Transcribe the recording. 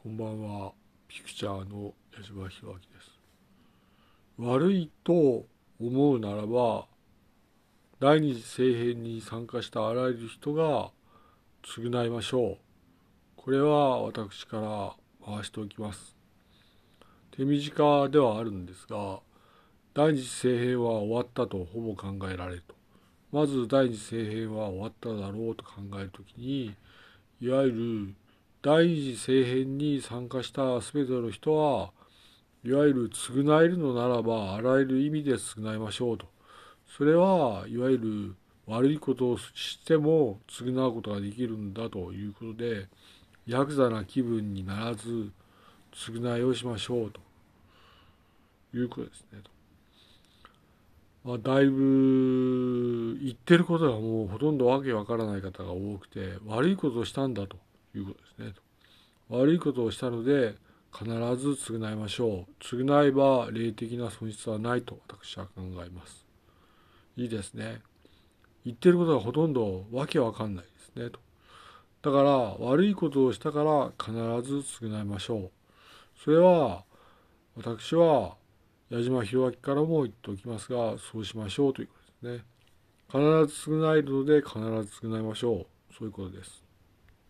こんばんは、ピクチャーの矢島弘明です。悪いと思うならば、第二次政変に参加したあらゆる人が償いましょう。これは私から回しておきます。手短ではあるんですが、第二次政変は終わったとほぼ考えられると。まず第二次政変は終わっただろうと考えるときに、いわゆる第二次政変に参加した全ての人はいわゆる償えるのならばあらゆる意味で償いましょうと。それはいわゆる悪いことをしても償うことができるんだということでヤクザな気分にならず償いをしましょうということですね。まあ、だいぶ言ってることがもうほとんどわけわからない方が多くて悪いことをしたんだと。いうことですね。悪いことをしたので必ず償いましょう。償えば霊的な損失はないと私は考えます。いいですね。言ってることがほとんどわけわかんないですね。とだから悪いことをしたから必ず償いましょう。それは私は矢島弘明からも言っておきますがそうしましょうということですね。必ず償えるので必ず償いましょう。そういうことです。